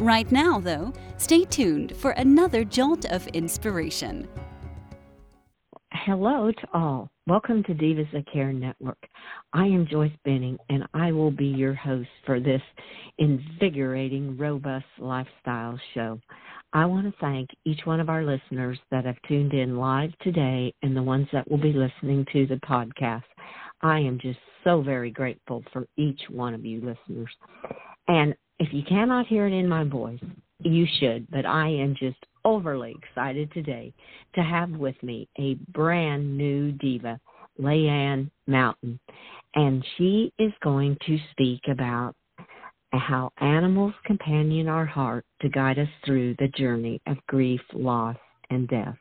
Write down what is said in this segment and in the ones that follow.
Right now, though, stay tuned for another jolt of inspiration. Hello to all. Welcome to Divas That Care Network. I am Joyce Benning, and I will be your host for this invigorating, robust lifestyle show. I want to thank each one of our listeners that have tuned in live today and the ones that will be listening to the podcast. I am just so very grateful for each one of you listeners. And if you cannot hear it in my voice, you should, but I am just overly excited today to have with me a brand new diva, Leanne Mountain. And she is going to speak about how animals companion our heart to guide us through the journey of grief, loss, and death.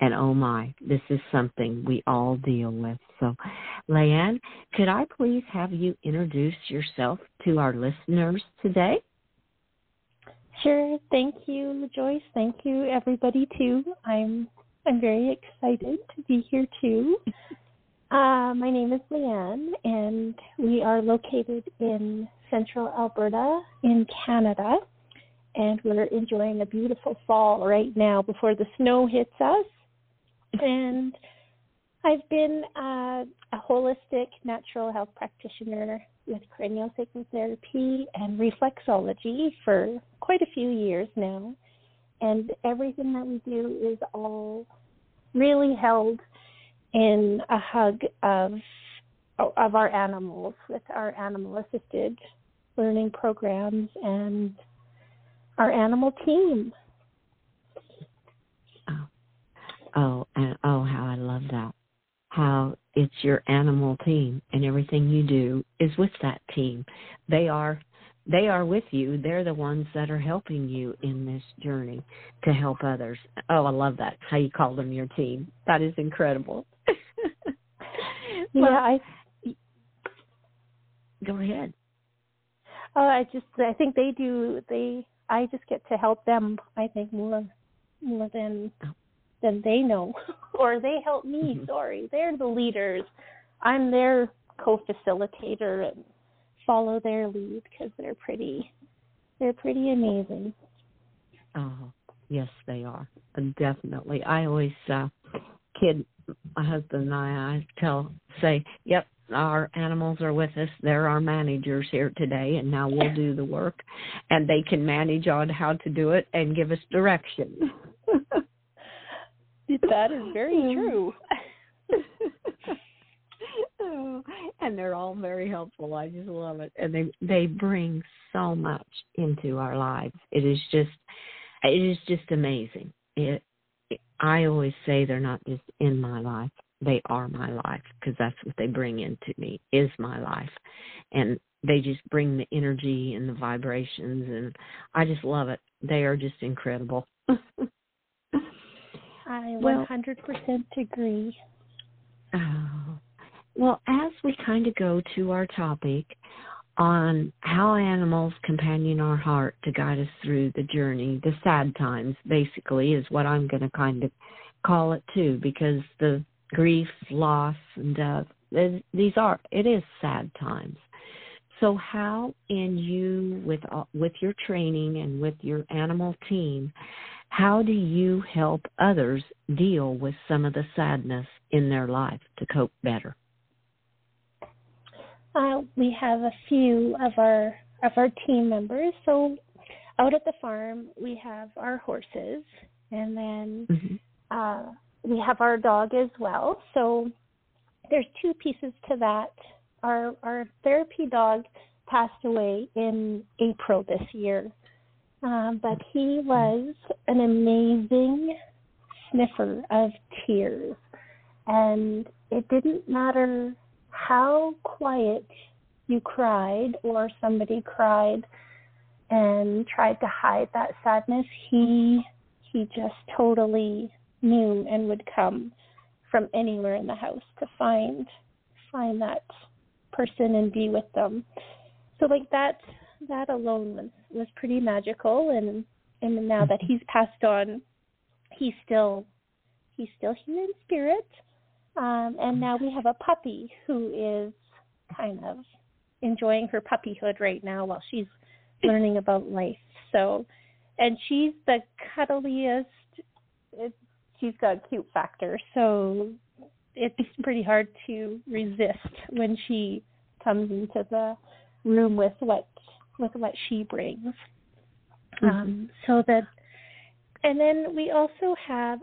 And oh my, this is something we all deal with. So, Leanne, could I please have you introduce yourself to our listeners today? Sure. Thank you, Joyce. Thank you, everybody, too. I'm I'm very excited to be here too. Uh, my name is Leanne, and we are located in central Alberta in Canada, and we're enjoying a beautiful fall right now before the snow hits us. And I've been uh, a holistic natural health practitioner with craniosacral therapy and reflexology for quite a few years now. And everything that we do is all really held in a hug of of our animals with our animal assisted learning programs and our animal team. Oh, oh, and oh, how I love that how it's your animal team and everything you do is with that team. They are they are with you. They're the ones that are helping you in this journey to help others. Oh, I love that. How you call them your team. That is incredible. yeah, I go ahead. Oh, I just I think they do they I just get to help them I think more more than oh. Than they know or they help me mm-hmm. sorry. They're the leaders. I'm their co-facilitator and follow their lead because they're pretty they're pretty amazing. Oh yes they are. Definitely. I always uh kid my husband and i i tell say yep our animals are with us. They're our managers here today and now we'll do the work. And they can manage on how to do it and give us direction that is very um, true. oh, and they're all very helpful. I just love it, and they they bring so much into our lives. It is just it is just amazing. It, it I always say they're not just in my life; they are my life because that's what they bring into me is my life, and they just bring the energy and the vibrations, and I just love it. They are just incredible. I well, 100% agree. Oh. Well, as we kind of go to our topic on how animals companion our heart to guide us through the journey, the sad times, basically, is what I'm going to kind of call it too, because the grief, loss, and death, these are, it is sad times. So, how in you with uh, with your training and with your animal team, how do you help others deal with some of the sadness in their life to cope better? Uh, we have a few of our of our team members. So, out at the farm, we have our horses, and then mm-hmm. uh, we have our dog as well. So, there's two pieces to that our our therapy dog passed away in April this year, um, but he was an amazing sniffer of tears, and it didn't matter how quiet you cried or somebody cried and tried to hide that sadness. He he just totally knew and would come from anywhere in the house to find find that person and be with them. So like that that alone was was pretty magical and and now that he's passed on he's still he's still here in spirit. Um and now we have a puppy who is kind of enjoying her puppyhood right now while she's learning about life. So and she's the cuddliest it, she's got cute factor. So it's pretty hard to resist when she comes into the room with what with what she brings. Mm-hmm. Um, so that, and then we also have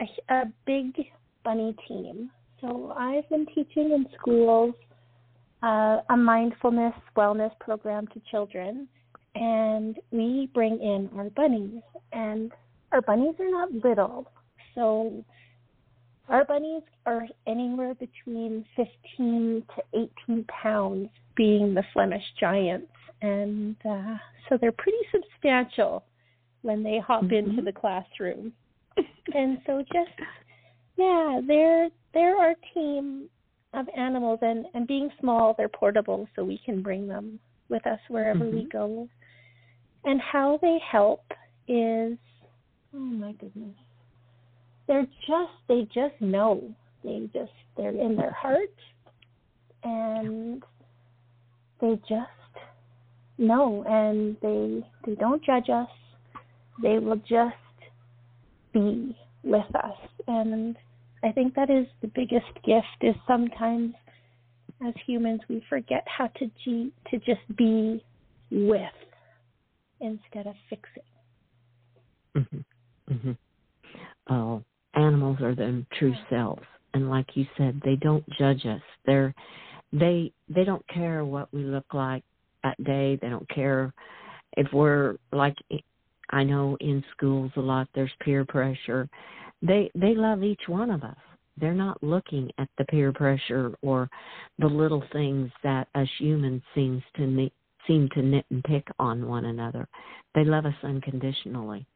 a, a big bunny team. So I've been teaching in schools uh, a mindfulness wellness program to children, and we bring in our bunnies. And our bunnies are not little, so our bunnies are anywhere between 15 to 18 pounds, being the Flemish giants, and uh, so they're pretty substantial when they hop mm-hmm. into the classroom. and so just yeah, they're they're our team of animals, and and being small, they're portable, so we can bring them with us wherever mm-hmm. we go. And how they help is oh my goodness they're just they just know they just they're in their heart and they just know and they they don't judge us. They will just be with us. And i think that is the biggest gift is sometimes as humans we forget how to g to just be with instead of fixing. Mhm mhm oh animals are their true selves. And like you said they don't judge us. They're they they don't care what we look like that day. They don't care if we're like i know in schools a lot there's peer pressure. They they love each one of us. They're not looking at the peer pressure or the little things that us humans seems to seem to nit and pick on one another. They love us unconditionally.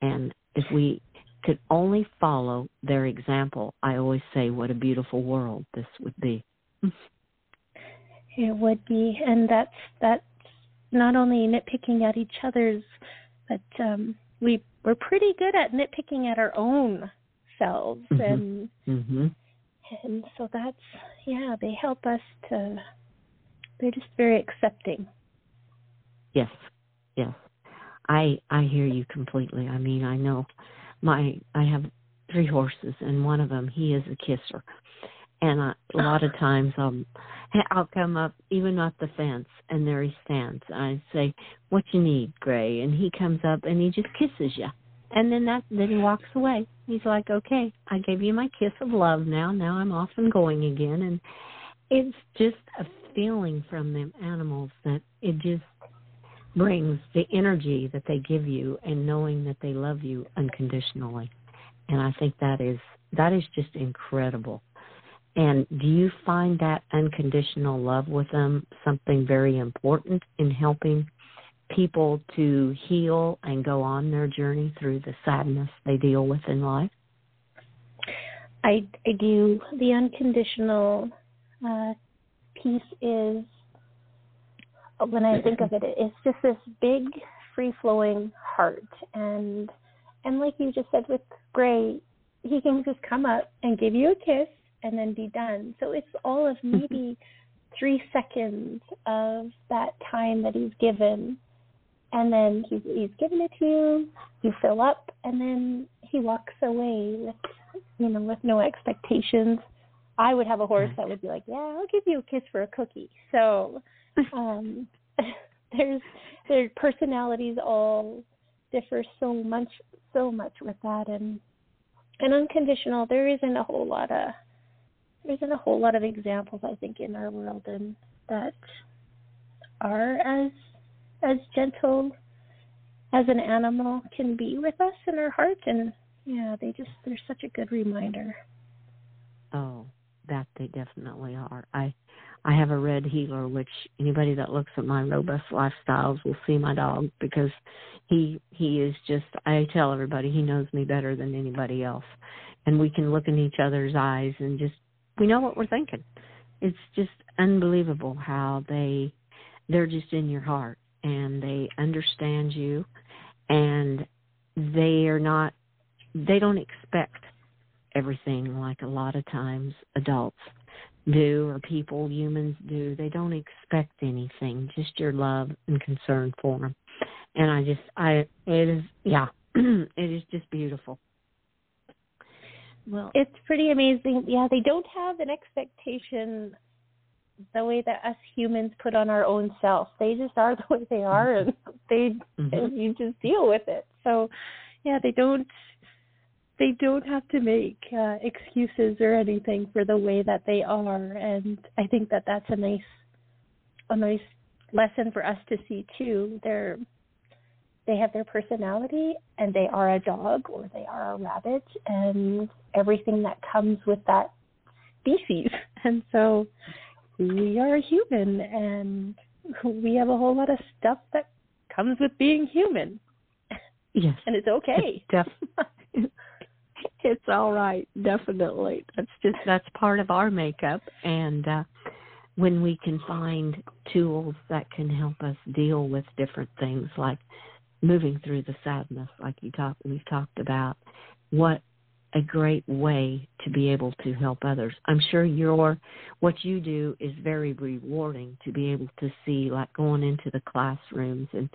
And if we could only follow their example, I always say, what a beautiful world this would be. It would be, and that's that's not only nitpicking at each other's, but um, we we're pretty good at nitpicking at our own selves, mm-hmm. and mm-hmm. and so that's yeah, they help us to. They're just very accepting. Yes, yes, I I hear you completely. I mean, I know my I have three horses, and one of them he is a kisser, and I, a lot of times um I'll come up even at the fence, and there he stands. I say, "What you need, Gray?" And he comes up and he just kisses you, and then that then he walks away. He's like, "Okay, I gave you my kiss of love. Now, now I'm off and going again." And it's just a feeling from them animals that it just brings the energy that they give you and knowing that they love you unconditionally. And I think that is that is just incredible. And do you find that unconditional love with them something very important in helping people to heal and go on their journey through the sadness they deal with in life? I, I do. The unconditional uh, piece is when I think of it, it's just this big, free flowing heart. And and like you just said with Gray, he can just come up and give you a kiss and then be done. So it's all of mm-hmm. maybe three seconds of that time that he's given. And then he's he's given it to you, you fill up and then he walks away with you know, with no expectations. I would have a horse that would be like, Yeah, I'll give you a kiss for a cookie. So um, there's their personalities all differ so much so much with that and and unconditional there isn't a whole lot of there isn't a whole lot of examples I think in our world and that are as as gentle as an animal can be with us in our heart. And yeah they just they're such a good reminder. Oh that they definitely are. I I have a red heeler which anybody that looks at my robust lifestyles will see my dog because he he is just I tell everybody he knows me better than anybody else. And we can look in each other's eyes and just we know what we're thinking. It's just unbelievable how they they're just in your heart and they understand you and they are not they don't expect everything like a lot of times adults do or people humans do. They don't expect anything just your love and concern for them and i just i it is yeah it is just beautiful well it's pretty amazing. Yeah they don't have an expectation the way that us humans put on our own self. They just are the way they are and they mm-hmm. and you just deal with it. So yeah they don't they don't have to make uh, excuses or anything for the way that they are. And i think that that's a nice a nice lesson for us to see too. They're they have their personality and they are a dog or they are a rabbit and everything that comes with that species. And so we are human and we have a whole lot of stuff that comes with being human. Yes. And it's okay. Def- it's all right definitely. That's just that's part of our makeup. And uh when we can find tools that can help us deal with different things like moving through the sadness like you talked we've talked about what a great way to be able to help others. I'm sure your what you do is very rewarding to be able to see like going into the classrooms and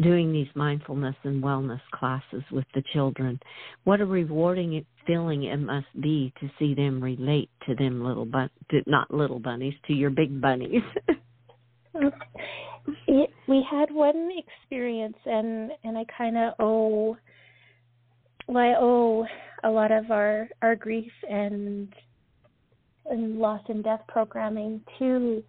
doing these mindfulness and wellness classes with the children. What a rewarding feeling it must be to see them relate to them little bun to, not little bunnies to your big bunnies. it, we had one experience and and I kind of owe well, I owe a lot of our our grief and and loss and death programming to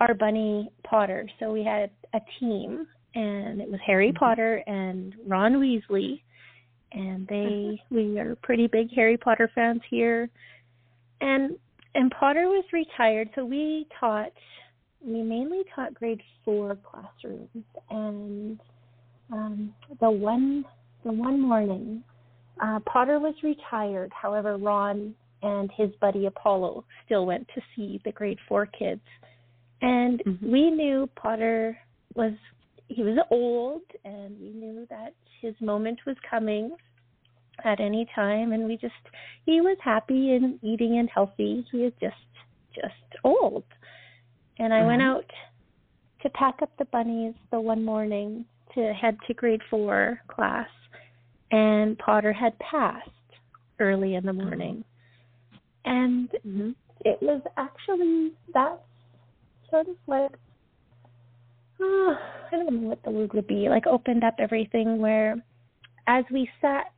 our bunny Potter. So we had a team, and it was Harry mm-hmm. Potter and Ron Weasley, and they we are pretty big Harry Potter fans here, and and Potter was retired, so we taught we mainly taught grade four classrooms, and um, the one the one morning uh, Potter was retired. However, Ron and his buddy Apollo still went to see the grade four kids. And mm-hmm. we knew Potter was he was old and we knew that his moment was coming at any time and we just he was happy and eating and healthy. He is just just old. And I went mm-hmm. out to pack up the bunnies the one morning to head to grade four class and Potter had passed early in the morning. And mm-hmm. it was actually that sort of like, oh, I don't know what the word would be, like opened up everything where as we sat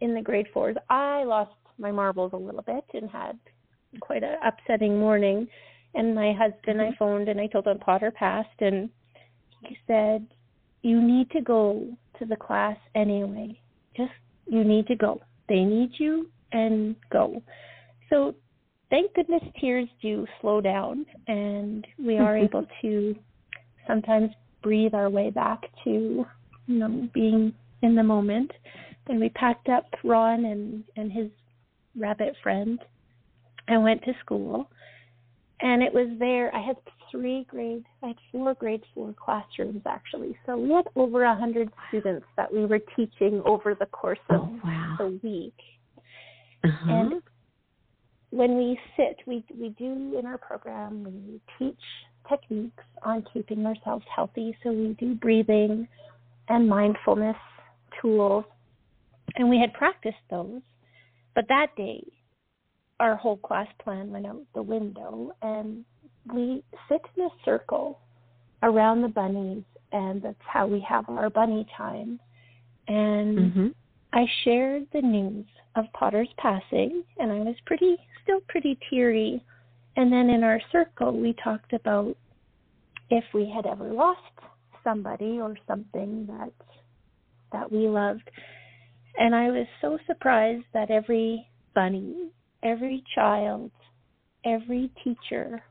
in the grade fours, I lost my marbles a little bit and had quite an upsetting morning. And my husband, mm-hmm. I phoned and I told him Potter passed, and he said, You need to go to the class anyway just you need to go. They need you and go. So thank goodness tears do slow down and we are able to sometimes breathe our way back to you know being in the moment and we packed up Ron and and his rabbit friend and went to school and it was there i had three grade i had four grade four classrooms actually. So we had over a hundred students that we were teaching over the course of oh, wow. the week. Uh-huh. and when we sit we we do in our program we teach techniques on keeping ourselves healthy. So we do breathing and mindfulness tools. And we had practiced those. But that day our whole class plan went out the window and we sit in a circle around the bunnies and that's how we have our bunny time. And mm-hmm. i shared the news of potter's passing and i was pretty still pretty teary. And then in our circle we talked about if we had ever lost somebody or something that that we loved. And i was so surprised that every bunny every child, every teacher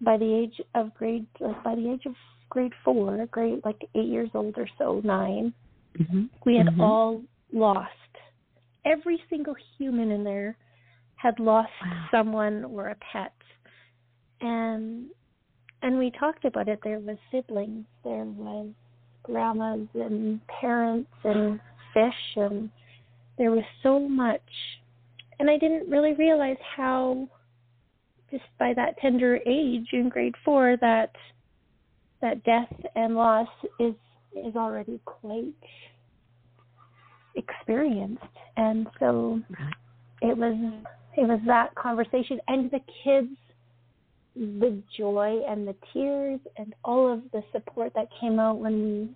by the age of grade like by the age of grade four, grade like eight years old or so, 9 mm-hmm. we had mm-hmm. all lost. Every single human in there had lost wow. someone or a pet, and and we talked about it. There was siblings, there was grandmas and parents and fish, and there was so much. And I didn't really realize how, just by that tender age in grade four, that that death and loss is is already quite experienced. And so it was it was that conversation and the kids the joy and the tears and all of the support that came out when we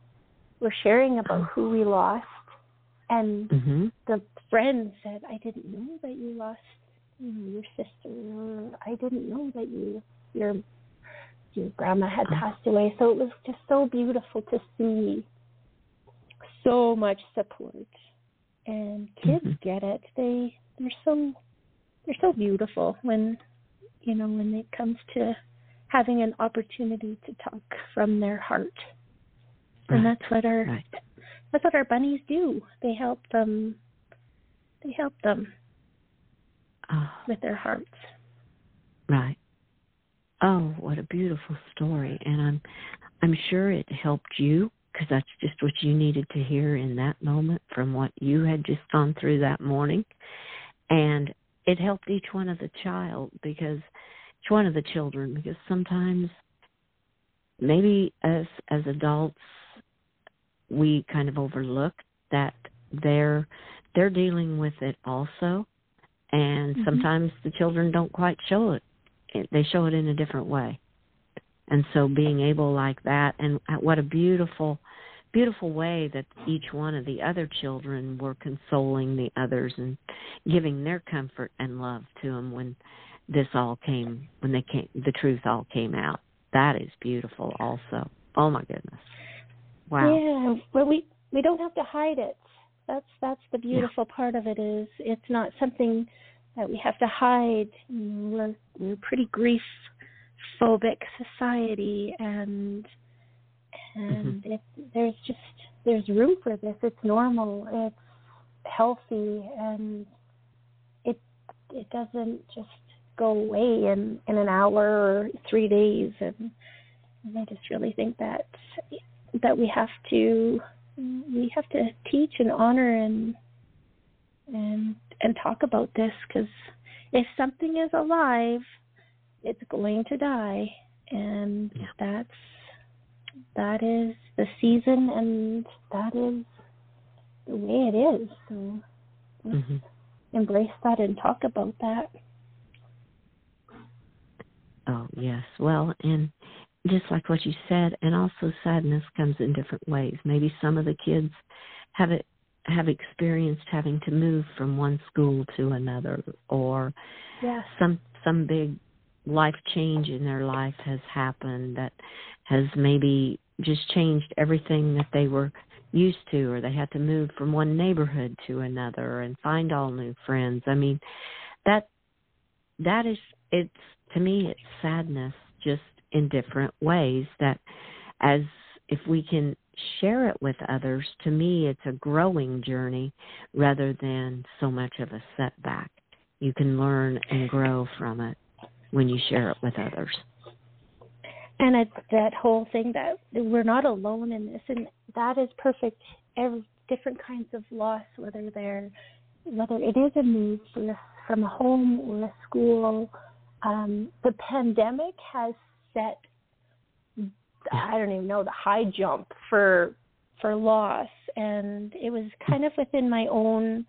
were sharing about oh. who we lost and mm-hmm. the friend said i didn't know that you lost you know, your sister i didn't know that you your your grandma had passed away. So it was just so beautiful to see so much support. And kids mm-hmm. get it. They they're so they're so beautiful when you know when it comes to having an opportunity to talk from their heart. Right. And that's what our right. That's what our bunnies do. They help them they help them oh. with their hearts. Right. Oh, what a beautiful story. And I'm I'm sure it helped you because that's just what you needed to hear in that moment from what you had just gone through that morning. And it helped each one of the child because each one of the children because sometimes maybe as as adults we kind of overlook that they're they're dealing with it also. And mm-hmm. sometimes the children don't quite show it. They show it in a different way. And so being able like that and what a beautiful beautiful way that each one of the other children were consoling the others and giving their comfort and love to them when this all came when they came the truth all came out. That is beautiful also. Oh my goodness wow yeah but we we don't have to hide it that's that's the beautiful yeah. part of it is it's not something that we have to hide. We're, we're a pretty grief phobic society, and and mm-hmm. it, there's just there's room for this. It's normal. It's healthy, and it it doesn't just go away in in an hour or three days. And, and I just really think that that we have to we have to teach and honor and and and talk about this because if something is alive, it's going to die, and yeah. that's that is the season, and that is the way it is. So mm-hmm. embrace that and talk about that. Oh yes, well, and just like what you said, and also sadness comes in different ways. Maybe some of the kids have it have experienced having to move from one school to another or yes. some some big life change in their life has happened that has maybe just changed everything that they were used to or they had to move from one neighborhood to another and find all new friends i mean that that is it's to me it's sadness just in different ways that as if we can share it with others, to me, it's a growing journey rather than so much of a setback. You can learn and grow from it when you share it with others. And it's that whole thing that we're not alone in this, and that is perfect. Every different kinds of loss, whether they're whether it is a move from a home or a school. Um, the pandemic has set I don't even know the high jump for for loss, and it was kind of within my own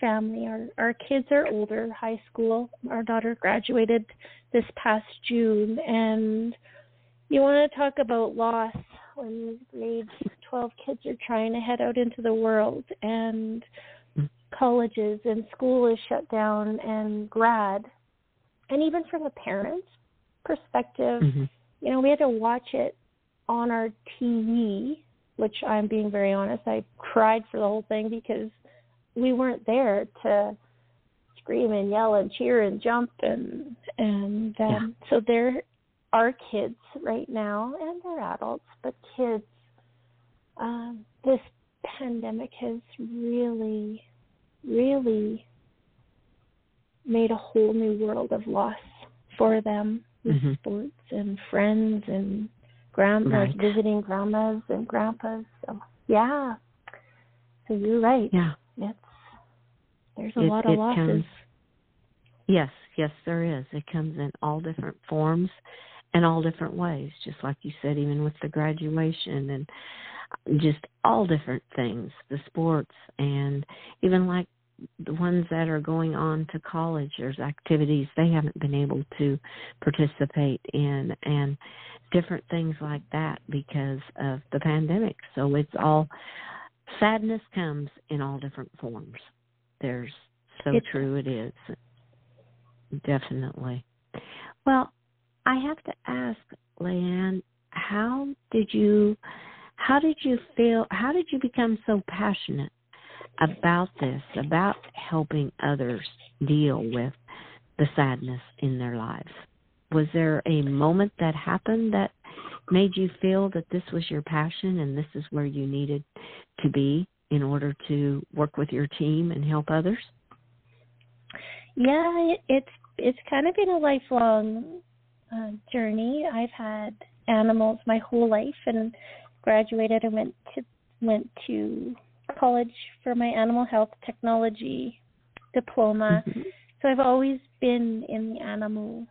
family. Our our kids are older, high school. Our daughter graduated this past June, and you want to talk about loss when grade 12 kids are trying to head out into the world and colleges and school is shut down and grad and even from a parent's perspective mm-hmm. you know we had to watch it on our TV, which I'm being very honest, I cried for the whole thing because we weren't there to scream and yell and cheer and jump and and um, yeah. so there are kids right now, and they're adults, but kids, um, this pandemic has really, really made a whole new world of loss for them with mm-hmm. sports and friends and grandmas right. visiting grandmas and grandpas. So yeah. So you're right. Yeah. It's there's a it, lot of losses. Comes, yes, yes there is. It comes in all different forms and all different ways, just like you said, even with the graduation and just all different things, the sports and even like the ones that are going on to college, there's activities they haven't been able to participate in and different things like that because of the pandemic. So it's all sadness comes in all different forms. There's so it's, true it is. Definitely. Well, I have to ask, Leanne, how did you how did you feel how did you become so passionate about this, about helping others deal with the sadness in their lives. Was there a moment that happened that made you feel that this was your passion and this is where you needed to be in order to work with your team and help others? Yeah, it's it's kind of been a lifelong uh, journey. I've had animals my whole life and graduated and went to went to college for my animal health technology diploma. Mm-hmm. So I've always been in the animal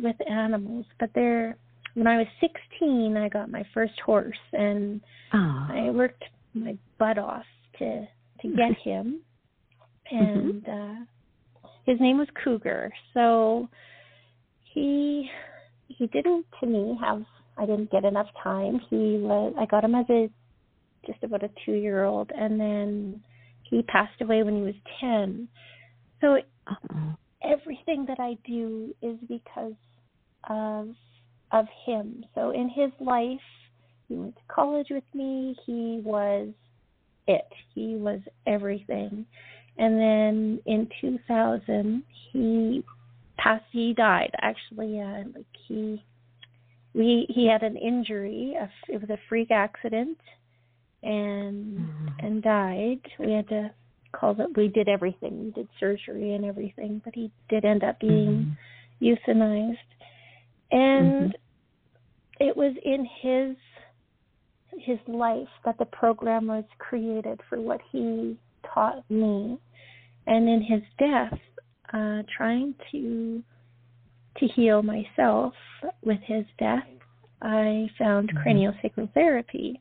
with animals, but there when I was 16, I got my first horse and oh. I worked my butt off to to get him. And mm-hmm. uh his name was Cougar. So he he didn't to me have I didn't get enough time. He was I got him as a just about a two year old, and then he passed away when he was 10. So everything that I do is because of of him. So in his life, he went to college with me. He was it. He was everything. And then in 2000, he passed. He died actually. Uh, like he, we he had an injury. A, it was a freak accident, and mm-hmm. and died. We had to call that We did everything. We did surgery and everything, but he did end up being mm-hmm. euthanized. And mm-hmm. it was in his his life that the program was created for what he taught me, and in his death, uh, trying to to heal myself with his death, I found mm-hmm. craniosacral therapy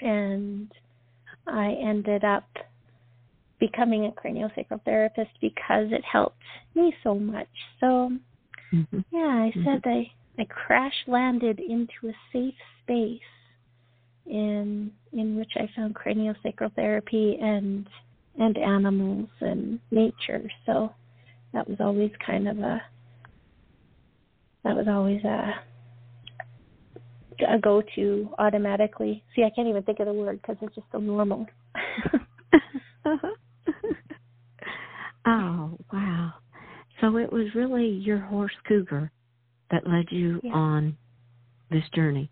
and I ended up becoming a craniosacral therapist because it helped me so much. So mm-hmm. yeah, I mm-hmm. said I I crash landed into a safe space in in which I found craniosacral therapy and and animals and nature. So that was always kind of a that was always a a go to automatically. See, I can't even think of the word because it's just so normal. oh, wow. So it was really your horse cougar that led you yeah. on this journey.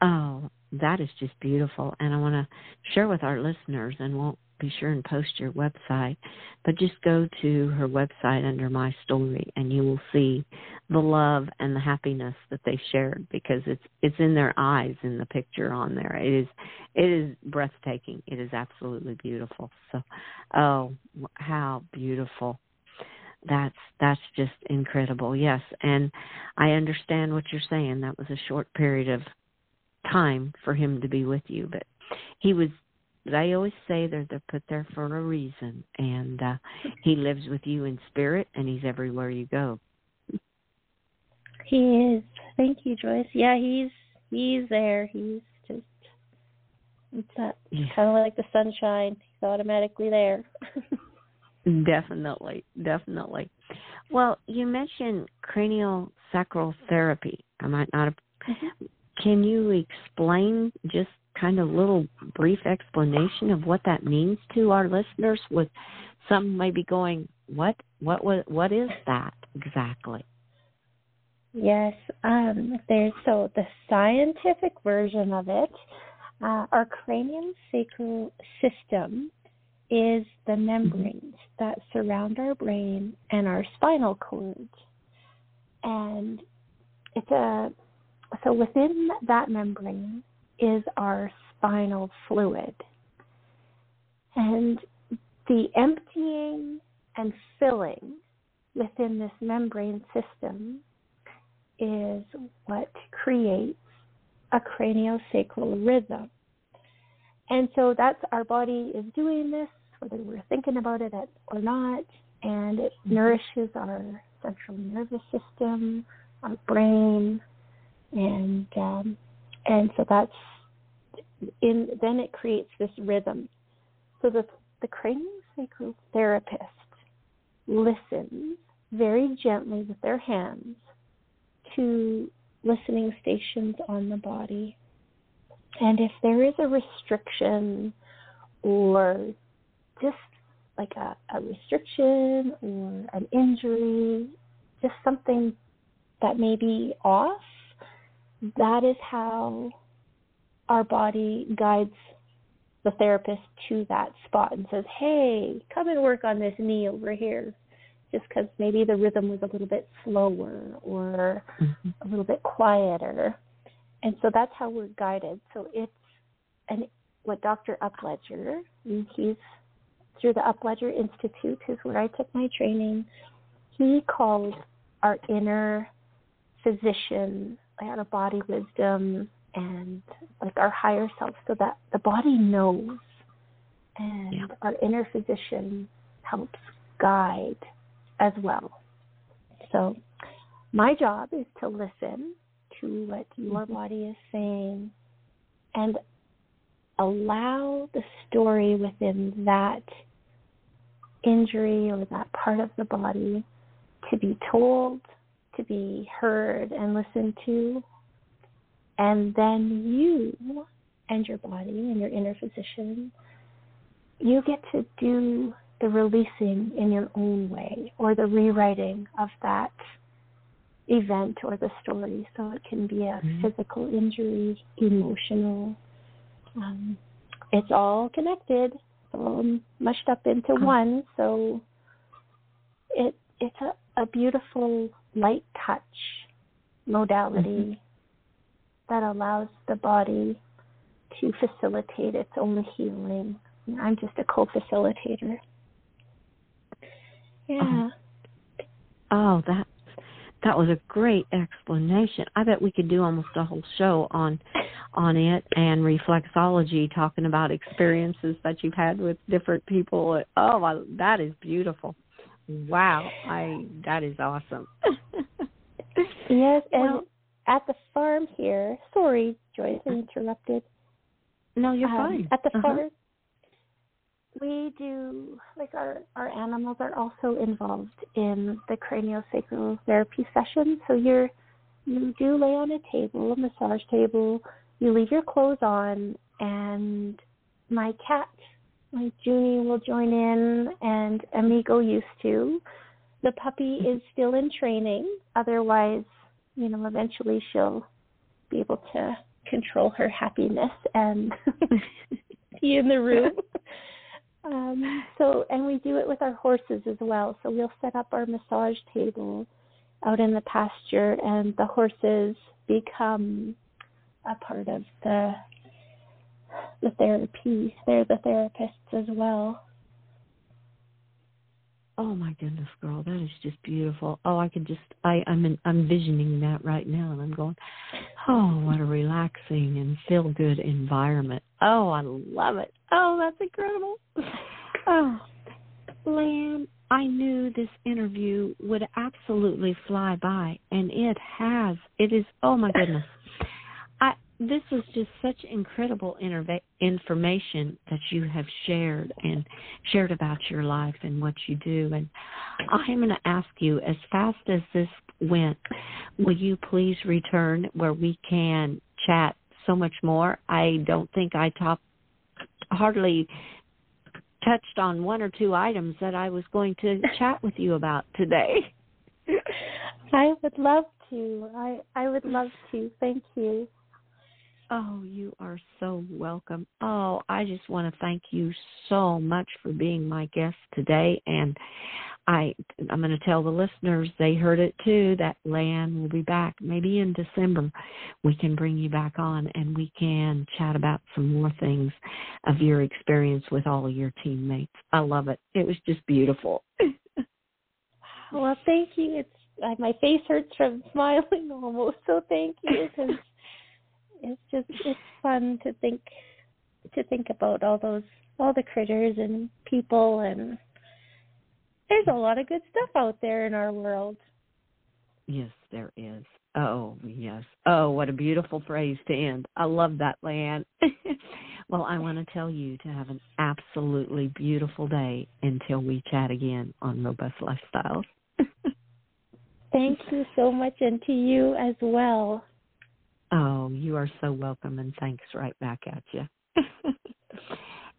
Oh, that is just beautiful. And I want to share with our listeners, and won't be sure and post your website. But just go to her website under my story and you will see the love and the happiness that they shared because it's it's in their eyes in the picture on there. It is it is breathtaking. It is absolutely beautiful. So oh how beautiful. That's that's just incredible. Yes, and I understand what you're saying. That was a short period of time for him to be with you, but he was they always say they're they're put there for a reason, and uh, he lives with you in spirit, and he's everywhere you go. He is. Thank you, Joyce. Yeah, he's he's there. He's just it's that yeah. kind of like the sunshine. He's automatically there. definitely, definitely. Well, you mentioned cranial sacral therapy. I might not have. Mm-hmm. Can you explain just kind of little brief explanation of what that means to our listeners with some maybe going what what what what is that exactly Yes, um, there's so the scientific version of it. Uh, our craniosacral system is the mm-hmm. membranes that surround our brain and our spinal cord, and it's a so within that membrane is our spinal fluid, and the emptying and filling within this membrane system is what creates a craniosacral rhythm. And so that's our body is doing this, whether we're thinking about it or not, and it mm-hmm. nourishes our central nervous system, our brain, and um, and so that's in. Then it creates this rhythm. So the the craniosacral therapist listens very gently with their hands to listening stations on the body. And if there is a restriction or just like a, a restriction or an injury, just something that may be off, that is how our body guides the therapist to that spot and says, hey, come and work on this knee over here just because maybe the rhythm was a little bit slower or mm-hmm. a little bit quieter. And so that's how we're guided. So it's and what Dr. Upledger, he's through the Upledger Institute, is where I took my training. He calls our inner physician, out of body wisdom, and like our higher self, so that the body knows, and yeah. our inner physician helps guide as well. So, my job is to listen to what your mm-hmm. body is saying and allow the story within that injury or that part of the body to be told, to be heard and listened to. And then you and your body and your inner physician, you get to do the releasing in your own way or the rewriting of that event or the story. So it can be a mm-hmm. physical injury, emotional. Um, it's all connected, all mushed up into oh. one. So it it's a, a beautiful light touch modality mm-hmm. That allows the body to facilitate its own healing. I'm just a co-facilitator. Yeah. Oh, that that was a great explanation. I bet we could do almost a whole show on on it and reflexology, talking about experiences that you've had with different people. Oh, that is beautiful. Wow, I that is awesome. yes, and well, at the farm here. Sorry, Joyce, I interrupted. No, you're um, fine. At the uh-huh. farm, we do like our our animals are also involved in the craniosacral therapy session. So you're you do lay on a table, a massage table. You leave your clothes on, and my cat, my Junie, will join in, and Amigo used to. The puppy is still in training. Otherwise, you know, eventually she'll be able to control her happiness and be in the room. Um, so, and we do it with our horses as well. So we'll set up our massage table out in the pasture, and the horses become a part of the the therapy. They're the therapists as well. Oh my goodness, girl, that is just beautiful. Oh, I can just I I'm in, I'm visioning that right now, and I'm going, oh, what a relaxing and feel good environment. Oh, I love it. Oh, that's incredible. Oh, Leanne, I knew this interview would absolutely fly by, and it has. It is. Oh my goodness this was just such incredible information that you have shared and shared about your life and what you do. And I'm going to ask you, as fast as this went, will you please return where we can chat so much more? I don't think I top hardly touched on one or two items that I was going to chat with you about today. I would love to. I I would love to. Thank you. Oh, you are so welcome. Oh, I just want to thank you so much for being my guest today and I I'm going to tell the listeners they heard it too that Leanne will be back maybe in December. We can bring you back on and we can chat about some more things of your experience with all of your teammates. I love it. It was just beautiful. well, thank you. It's uh, my face hurts from smiling almost. So thank you it's just it's fun to think to think about all those all the critters and people and there's a lot of good stuff out there in our world. Yes, there is. Oh, yes. Oh, what a beautiful phrase to end. I love that, Leanne. well, I want to tell you to have an absolutely beautiful day until we chat again on Robust Lifestyles. Thank you so much, and to you as well. Oh, you are so welcome, and thanks right back at you.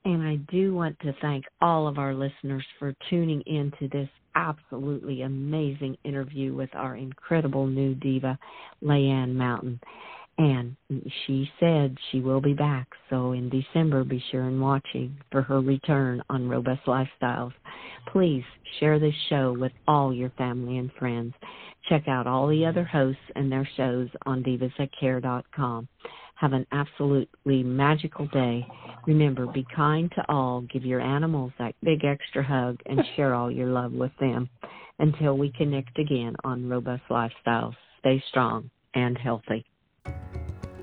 And I do want to thank all of our listeners for tuning in to this absolutely amazing interview with our incredible new diva, Leanne Mountain. And she said she will be back. So in December, be sure and watching for her return on Robust Lifestyles. Please share this show with all your family and friends. Check out all the other hosts and their shows on divasthatcare.com. Have an absolutely magical day. Remember, be kind to all. Give your animals that big extra hug and share all your love with them. Until we connect again on Robust Lifestyles, stay strong and healthy.